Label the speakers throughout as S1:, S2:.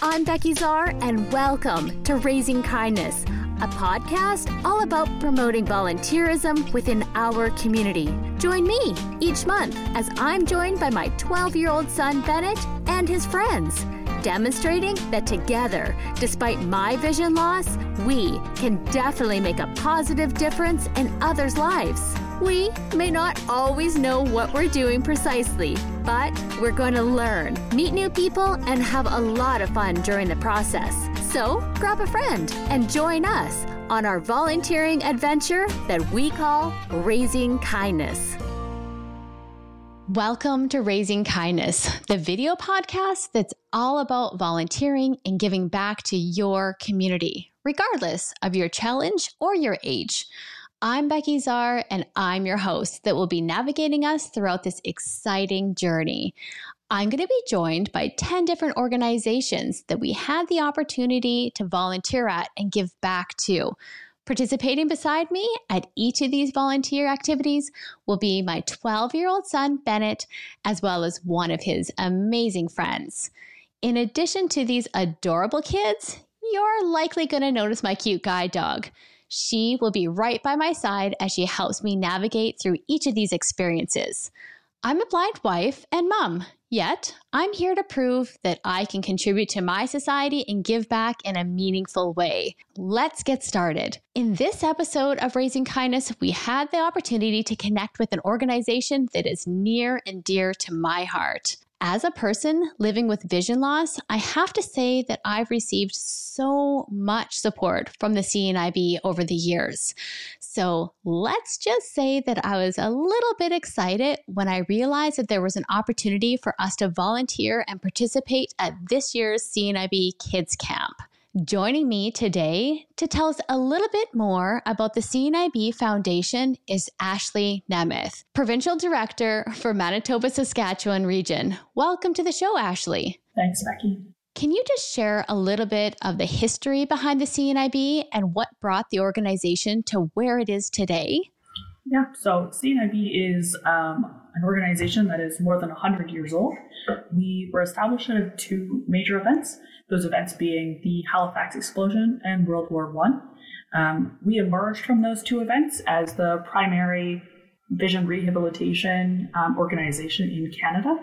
S1: I'm Becky Czar, and welcome to Raising Kindness, a podcast all about promoting volunteerism within our community. Join me each month as I'm joined by my 12 year old son, Bennett, and his friends, demonstrating that together, despite my vision loss, we can definitely make a positive difference in others' lives. We may not always know what we're doing precisely, but we're going to learn, meet new people, and have a lot of fun during the process. So grab a friend and join us on our volunteering adventure that we call Raising Kindness. Welcome to Raising Kindness, the video podcast that's all about volunteering and giving back to your community, regardless of your challenge or your age. I'm Becky Czar, and I'm your host that will be navigating us throughout this exciting journey. I'm going to be joined by 10 different organizations that we had the opportunity to volunteer at and give back to. Participating beside me at each of these volunteer activities will be my 12 year old son, Bennett, as well as one of his amazing friends. In addition to these adorable kids, you're likely going to notice my cute guide dog. She will be right by my side as she helps me navigate through each of these experiences. I'm a blind wife and mom, yet I'm here to prove that I can contribute to my society and give back in a meaningful way. Let's get started. In this episode of Raising Kindness, we had the opportunity to connect with an organization that is near and dear to my heart. As a person living with vision loss, I have to say that I've received so much support from the CNIB over the years. So let's just say that I was a little bit excited when I realized that there was an opportunity for us to volunteer and participate at this year's CNIB Kids Camp. Joining me today to tell us a little bit more about the CNIB Foundation is Ashley Nemeth, Provincial Director for Manitoba Saskatchewan region. Welcome to the show, Ashley.
S2: Thanks, Becky.
S1: Can you just share a little bit of the history behind the CNIB and what brought the organization to where it is today?
S2: Yeah, so CNIB is um, an organization that is more than 100 years old. We were established out of two major events those events being the Halifax explosion and World War One. Um, we emerged from those two events as the primary vision rehabilitation um, organization in Canada.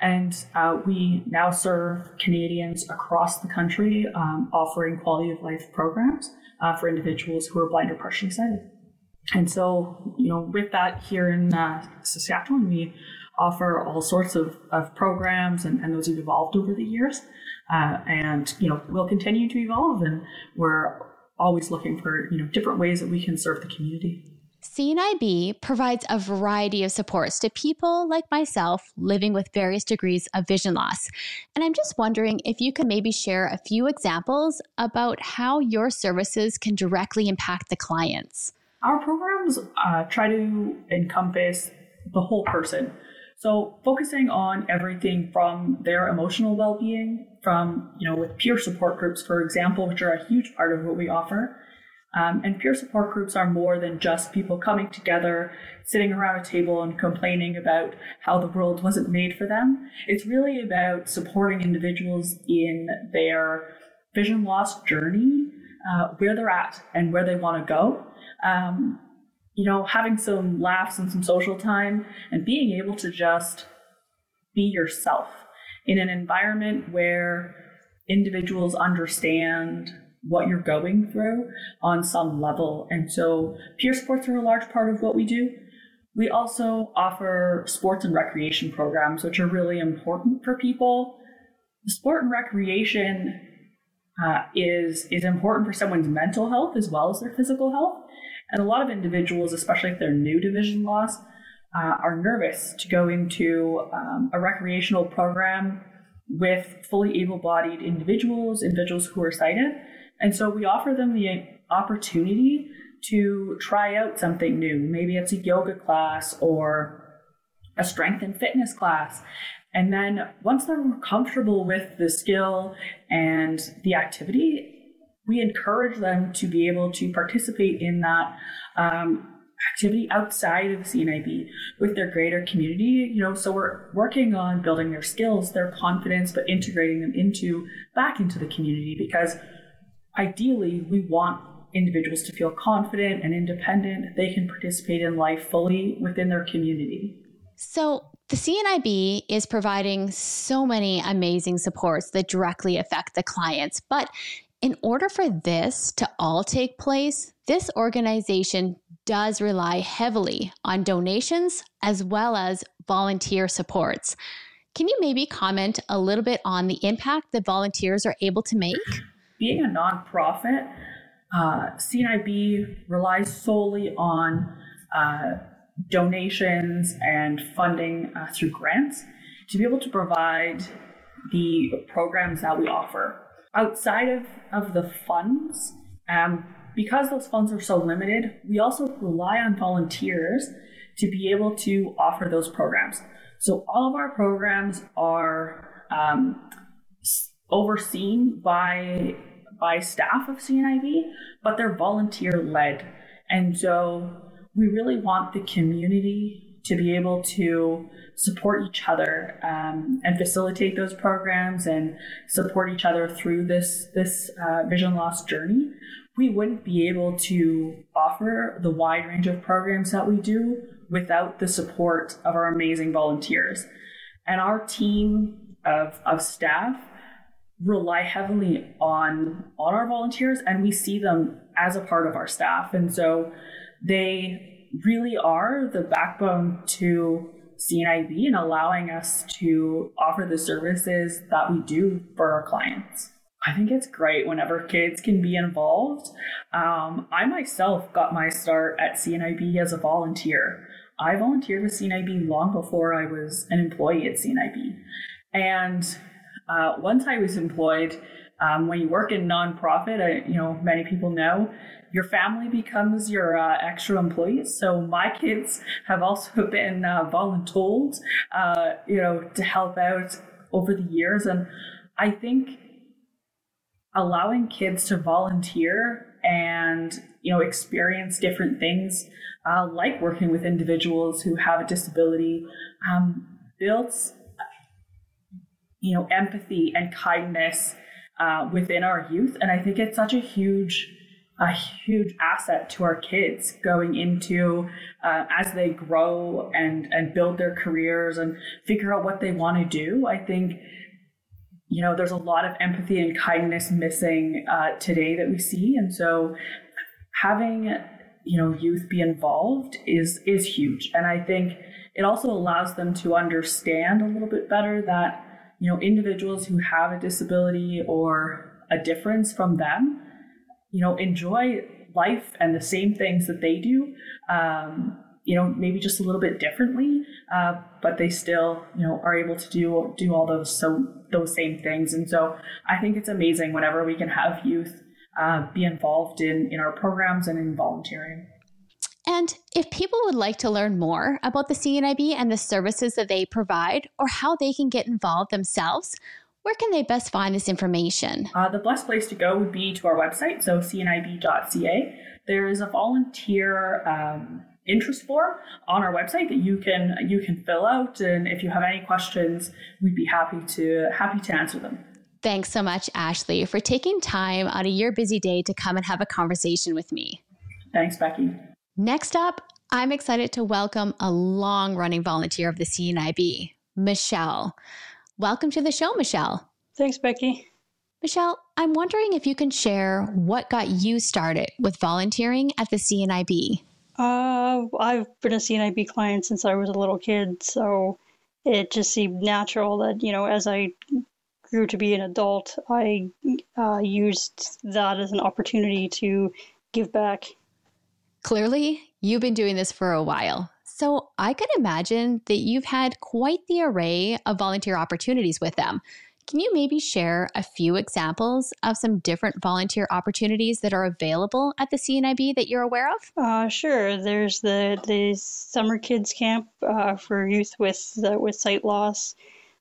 S2: And uh, we now serve Canadians across the country, um, offering quality of life programs uh, for individuals who are blind or partially sighted. And so, you know, with that here in uh, Saskatchewan, we offer all sorts of, of programs, and, and those have evolved over the years. Uh, and you know we'll continue to evolve, and we're always looking for you know different ways that we can serve the community.
S1: CNIB provides a variety of supports to people like myself living with various degrees of vision loss. And I'm just wondering if you could maybe share a few examples about how your services can directly impact the clients.
S2: Our programs uh, try to encompass the whole person. So focusing on everything from their emotional well-being, from you know with peer support groups, for example, which are a huge part of what we offer. Um, and peer support groups are more than just people coming together, sitting around a table and complaining about how the world wasn't made for them. It's really about supporting individuals in their vision loss journey, uh, where they're at and where they want to go. Um, you know, having some laughs and some social time and being able to just be yourself in an environment where individuals understand what you're going through on some level. And so peer sports are a large part of what we do. We also offer sports and recreation programs, which are really important for people. Sport and recreation uh, is is important for someone's mental health as well as their physical health. And a lot of individuals, especially if they're new to vision loss, uh, are nervous to go into um, a recreational program with fully able bodied individuals, individuals who are sighted. And so we offer them the opportunity to try out something new. Maybe it's a yoga class or a strength and fitness class. And then once they're comfortable with the skill and the activity, we encourage them to be able to participate in that, um, activity outside of CNIB with their greater community. You know, so we're working on building their skills, their confidence, but integrating them into back into the community because ideally we want individuals to feel confident and independent. They can participate in life fully within their community.
S1: So, the CNIB is providing so many amazing supports that directly affect the clients. But in order for this to all take place, this organization does rely heavily on donations as well as volunteer supports. Can you maybe comment a little bit on the impact that volunteers are able to make?
S2: Being a nonprofit, uh, CNIB relies solely on uh, donations and funding uh, through grants to be able to provide the programs that we offer. Outside of, of the funds, um, because those funds are so limited, we also rely on volunteers to be able to offer those programs. So all of our programs are um, overseen by by staff of CNIB, but they're volunteer led, and so we really want the community to be able to support each other um, and facilitate those programs and support each other through this this uh, vision loss journey. We wouldn't be able to offer the wide range of programs that we do without the support of our amazing volunteers. And our team of, of staff rely heavily on on our volunteers and we see them as a part of our staff. And so they really are the backbone to CNIB and allowing us to offer the services that we do for our clients. I think it's great whenever kids can be involved. Um, I myself got my start at CNIB as a volunteer. I volunteered with CNIB long before I was an employee at CNIB. And uh, once I was employed, um, when you work in nonprofit, I, you know, many people know your family becomes your uh, extra employees. So my kids have also been uh, voluntold, uh, you know, to help out over the years. And I think allowing kids to volunteer and you know experience different things uh, like working with individuals who have a disability um, builds you know empathy and kindness uh, within our youth and i think it's such a huge a huge asset to our kids going into uh, as they grow and and build their careers and figure out what they want to do i think you know there's a lot of empathy and kindness missing uh, today that we see. And so having you know youth be involved is is huge. And i think it also allows them to understand a little bit better that you know individuals who have a disability or a difference from them you know enjoy life and the same things that they do um, you know maybe just a little bit differently uh, but they still you know are able to do do all those so those same things. And so i think it's amazing whenever we can have youth uh, be involved in in our programs and in volunteering.
S1: And if people would like to learn more about the CNIB and the services that they provide or how they can get involved themselves, where can they best find this information?
S2: Uh, the best place to go would be to our website, so cnib.ca. There is a volunteer um, interest form on our website that you can you can fill out, and if you have any questions, we'd be happy to happy to answer them.
S1: Thanks so much, Ashley, for taking time out of your busy day to come and have a conversation with me.
S2: Thanks, Becky.
S1: Next up, I'm excited to welcome a long running volunteer of the CNIB, Michelle. Welcome to the show, Michelle.
S3: Thanks, Becky.
S1: Michelle, I'm wondering if you can share what got you started with volunteering at the CNIB.
S3: Uh, I've been a CNIB client since I was a little kid, so it just seemed natural that, you know, as I grew to be an adult, I uh, used that as an opportunity to give back.
S1: Clearly, you've been doing this for a while. So I can imagine that you've had quite the array of volunteer opportunities with them. Can you maybe share a few examples of some different volunteer opportunities that are available at the CNIB that you're aware of?
S3: Uh, sure. There's the the summer kids camp uh, for youth with with sight loss.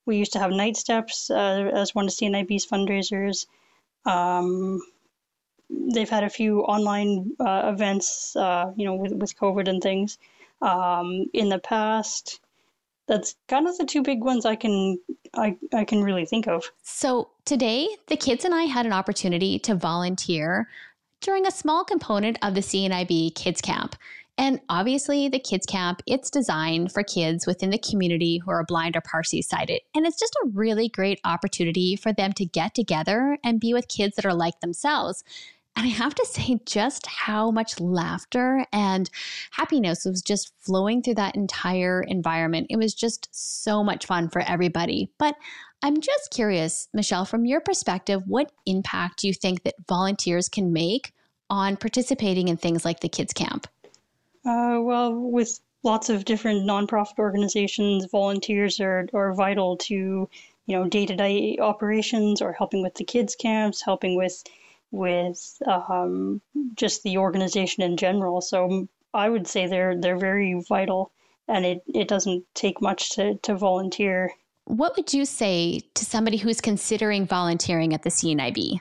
S3: We used to have night steps uh, as one of CNIB's fundraisers. Um, they've had a few online uh, events, uh, you know, with with COVID and things um, in the past. That's kind of the two big ones I can I, I can really think of.
S1: So today, the kids and I had an opportunity to volunteer during a small component of the CNIB Kids Camp. And obviously, the kids camp, it's designed for kids within the community who are blind or partially sighted. And it's just a really great opportunity for them to get together and be with kids that are like themselves. And I have to say, just how much laughter and happiness was just flowing through that entire environment. It was just so much fun for everybody. But I'm just curious, Michelle, from your perspective, what impact do you think that volunteers can make on participating in things like the kids camp?
S3: Uh, well, with lots of different nonprofit organizations, volunteers are, are vital to, you know, day to day operations or helping with the kids camps, helping with with um, just the organization in general. So I would say they're they're very vital, and it, it doesn't take much to, to volunteer.
S1: What would you say to somebody who's considering volunteering at the CNIB?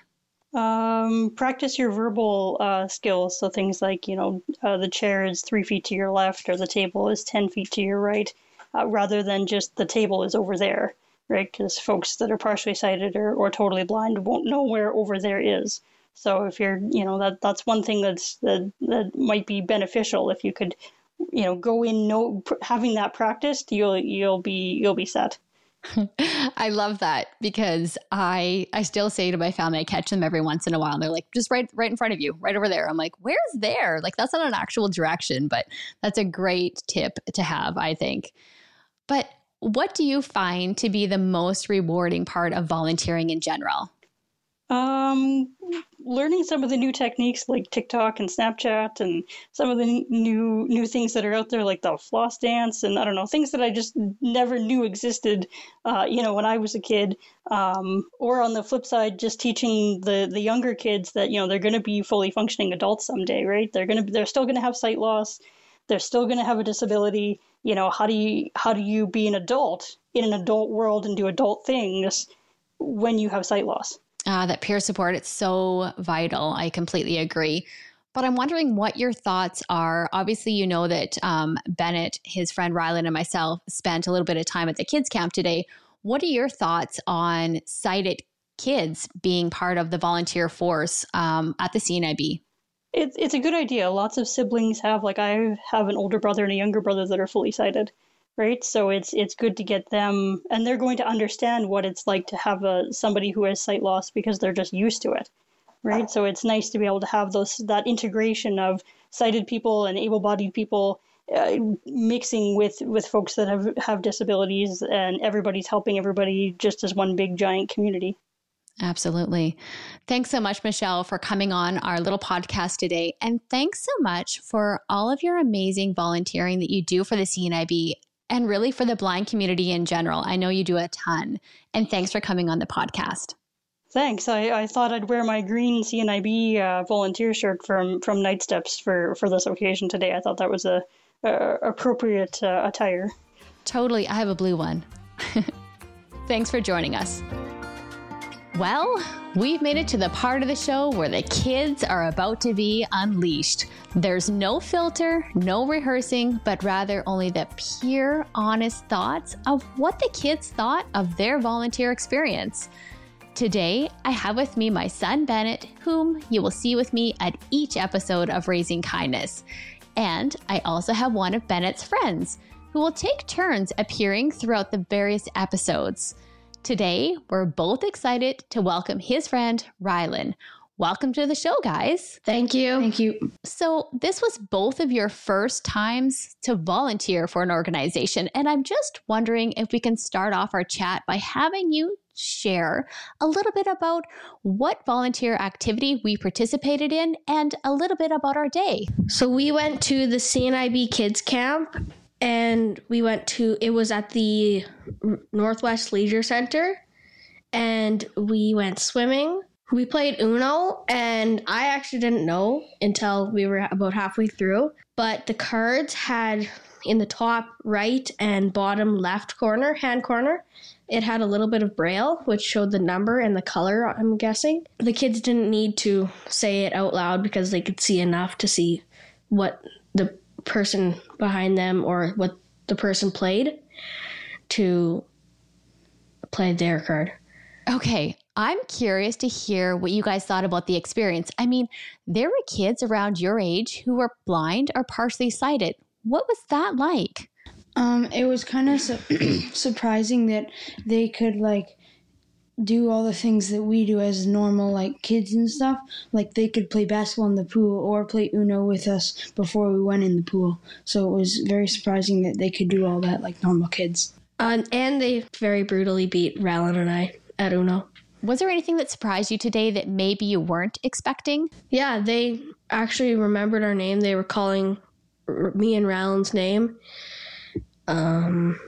S3: Um, practice your verbal uh, skills. So things like, you know, uh, the chair is three feet to your left or the table is 10 feet to your right, uh, rather than just the table is over there, right? Because folks that are partially sighted or, or totally blind won't know where over there is. So if you're, you know, that that's one thing that's that, that might be beneficial if you could, you know, go in no having that practiced, you'll you'll be you'll be set.
S1: I love that because I I still say to my family, I catch them every once in a while, and they're like, just right right in front of you, right over there. I'm like, where's there? Like that's not an actual direction, but that's a great tip to have, I think. But what do you find to be the most rewarding part of volunteering in general?
S3: Um, learning some of the new techniques like TikTok and Snapchat, and some of the new new things that are out there, like the floss dance, and I don't know things that I just never knew existed. Uh, you know, when I was a kid. Um, or on the flip side, just teaching the the younger kids that you know they're going to be fully functioning adults someday, right? They're gonna they're still going to have sight loss. They're still going to have a disability. You know, how do you how do you be an adult in an adult world and do adult things when you have sight loss?
S1: Uh, that peer support, it's so vital. I completely agree. But I'm wondering what your thoughts are. Obviously, you know that um, Bennett, his friend Rylan, and myself spent a little bit of time at the kids' camp today. What are your thoughts on sighted kids being part of the volunteer force um, at the CNIB?
S3: It's it's a good idea. Lots of siblings have like I have an older brother and a younger brother that are fully sighted, right? So it's it's good to get them, and they're going to understand what it's like to have a somebody who has sight loss because they're just used to it, right? So it's nice to be able to have those that integration of sighted people and able-bodied people uh, mixing with with folks that have have disabilities, and everybody's helping everybody just as one big giant community.
S1: Absolutely. Thanks so much, Michelle, for coming on our little podcast today. And thanks so much for all of your amazing volunteering that you do for the CNIB and really for the blind community in general. I know you do a ton. And thanks for coming on the podcast.
S3: Thanks. I, I thought I'd wear my green CNIB uh, volunteer shirt from from Night Steps for for this occasion today. I thought that was a, a appropriate uh, attire.
S1: Totally. I have a blue one. Thanks for joining us. Well, we've made it to the part of the show where the kids are about to be unleashed. There's no filter, no rehearsing, but rather only the pure, honest thoughts of what the kids thought of their volunteer experience. Today, I have with me my son Bennett, whom you will see with me at each episode of Raising Kindness. And I also have one of Bennett's friends who will take turns appearing throughout the various episodes. Today, we're both excited to welcome his friend, Rylan. Welcome to the show, guys.
S4: Thank you.
S5: Thank you.
S1: So, this was both of your first times to volunteer for an organization. And I'm just wondering if we can start off our chat by having you share a little bit about what volunteer activity we participated in and a little bit about our day.
S4: So, we went to the CNIB Kids Camp and we went to it was at the Northwest Leisure Center and we went swimming. We played Uno and I actually didn't know until we were about halfway through, but the cards had in the top right and bottom left corner, hand corner, it had a little bit of braille, which showed the number and the color, I'm guessing. The kids didn't need to say it out loud because they could see enough to see what the person behind them or what the person played to play their card.
S1: Okay, I'm curious to hear what you guys thought about the experience. I mean, there were kids around your age who were blind or partially sighted. What was that like?
S5: Um, it was kind of su- surprising that they could like do all the things that we do as normal like kids and stuff. Like they could play basketball in the pool or play Uno with us before we went in the pool. So it was very surprising that they could do all that like normal kids.
S4: Um, and they very brutally beat Rylan and I at Uno.
S1: Was there anything that surprised you today that maybe you weren't expecting?
S4: Yeah, they actually remembered our name. They were calling r- me and Rylan's name. Um,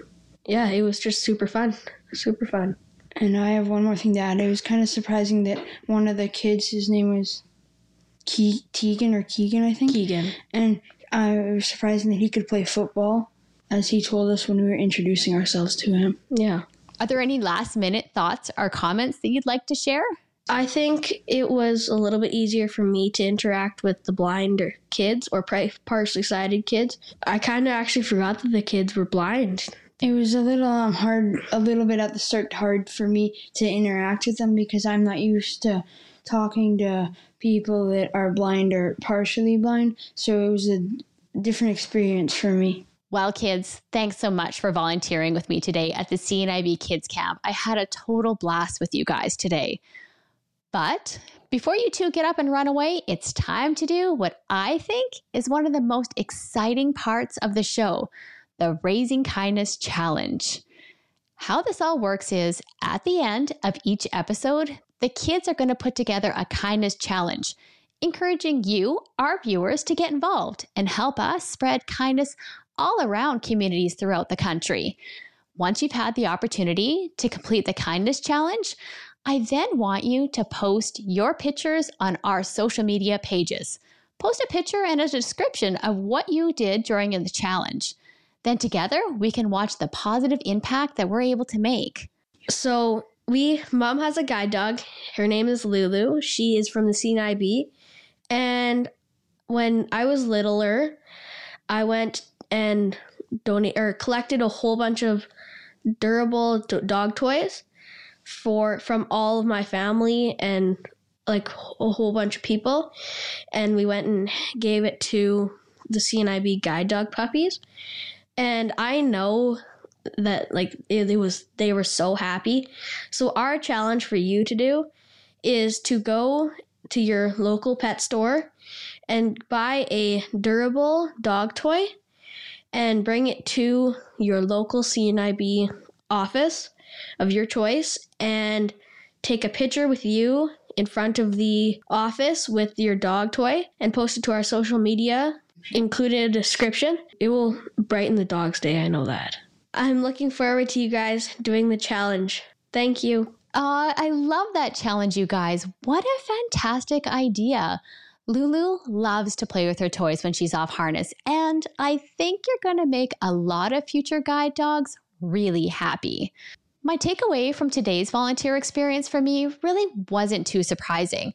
S4: yeah, it was just super fun. Super fun.
S5: And I have one more thing to add. It was kind of surprising that one of the kids, his name was Ke- Tegan or Keegan, I think.
S4: Keegan.
S5: And it was surprising that he could play football, as he told us when we were introducing ourselves to him.
S4: Yeah.
S1: Are there any last minute thoughts or comments that you'd like to share?
S4: I think it was a little bit easier for me to interact with the blind or kids or partially sighted kids. I kind of actually forgot that the kids were blind.
S5: It was a little um, hard, a little bit at the start, hard for me to interact with them because I'm not used to talking to people that are blind or partially blind. So it was a different experience for me.
S1: Well, kids, thanks so much for volunteering with me today at the CNIB Kids Camp. I had a total blast with you guys today. But before you two get up and run away, it's time to do what I think is one of the most exciting parts of the show the Raising Kindness Challenge. How this all works is at the end of each episode, the kids are going to put together a kindness challenge, encouraging you, our viewers, to get involved and help us spread kindness all around communities throughout the country. Once you've had the opportunity to complete the kindness challenge, I then want you to post your pictures on our social media pages. Post a picture and a description of what you did during the challenge. Then together we can watch the positive impact that we're able to make.
S4: So we, mom has a guide dog. Her name is Lulu. She is from the CNIB. And when I was littler, I went and donate or collected a whole bunch of durable do- dog toys for from all of my family and like a whole bunch of people and we went and gave it to the CNIB guide dog puppies and I know that like it, it was they were so happy. So our challenge for you to do is to go to your local pet store and buy a durable dog toy and bring it to your local CNIB office of your choice and take a picture with you in front of the office with your dog toy and post it to our social media, including a description. It will brighten the dog's day, I know that. I'm looking forward to you guys doing the challenge. Thank you.
S1: Uh, I love that challenge, you guys. What a fantastic idea. Lulu loves to play with her toys when she's off harness, and I think you're going to make a lot of future guide dogs really happy. My takeaway from today's volunteer experience for me really wasn't too surprising.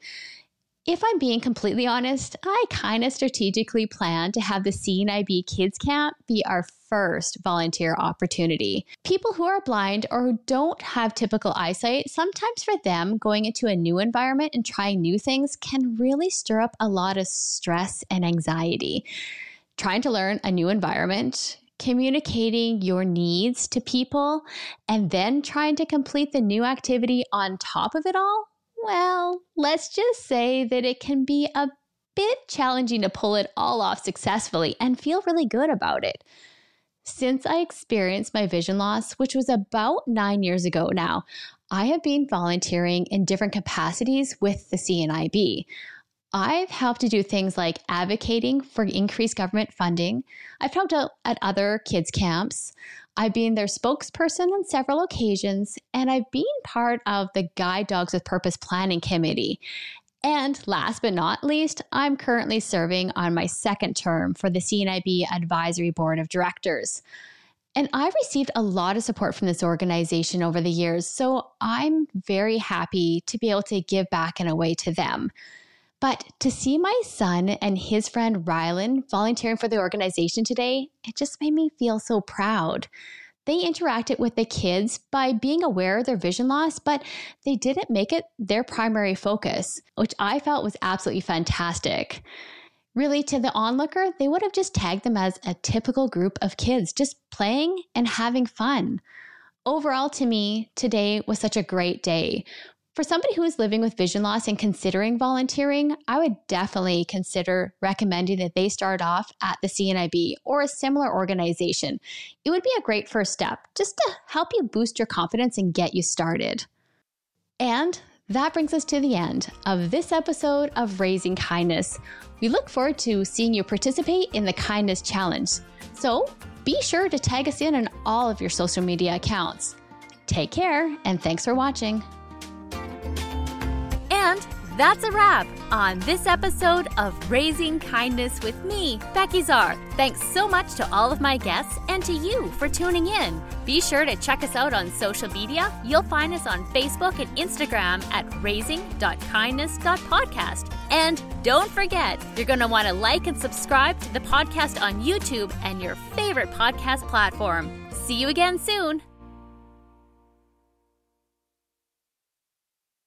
S1: If I'm being completely honest, I kind of strategically planned to have the CNIB Kids Camp be our first volunteer opportunity. People who are blind or who don't have typical eyesight, sometimes for them, going into a new environment and trying new things can really stir up a lot of stress and anxiety. Trying to learn a new environment, communicating your needs to people, and then trying to complete the new activity on top of it all? Well, let's just say that it can be a bit challenging to pull it all off successfully and feel really good about it. Since I experienced my vision loss, which was about nine years ago now, I have been volunteering in different capacities with the CNIB. I've helped to do things like advocating for increased government funding. I've helped out at other kids' camps. I've been their spokesperson on several occasions, and I've been part of the Guide Dogs with Purpose Planning Committee. And last but not least, I'm currently serving on my second term for the CNIB Advisory Board of Directors. And I've received a lot of support from this organization over the years, so I'm very happy to be able to give back in a way to them. But to see my son and his friend Rylan volunteering for the organization today, it just made me feel so proud. They interacted with the kids by being aware of their vision loss, but they didn't make it their primary focus, which I felt was absolutely fantastic. Really, to the onlooker, they would have just tagged them as a typical group of kids just playing and having fun. Overall, to me, today was such a great day. For somebody who is living with vision loss and considering volunteering, I would definitely consider recommending that they start off at the CNIB or a similar organization. It would be a great first step just to help you boost your confidence and get you started. And that brings us to the end of this episode of Raising Kindness. We look forward to seeing you participate in the Kindness Challenge. So be sure to tag us in on all of your social media accounts. Take care, and thanks for watching.
S6: That's a wrap on this episode of Raising Kindness with me, Becky Czar. Thanks so much to all of my guests and to you for tuning in. Be sure to check us out on social media. You'll find us on Facebook and Instagram at raising.kindness.podcast. And don't forget, you're going to want to like and subscribe to the podcast on YouTube and your favorite podcast platform. See you again soon.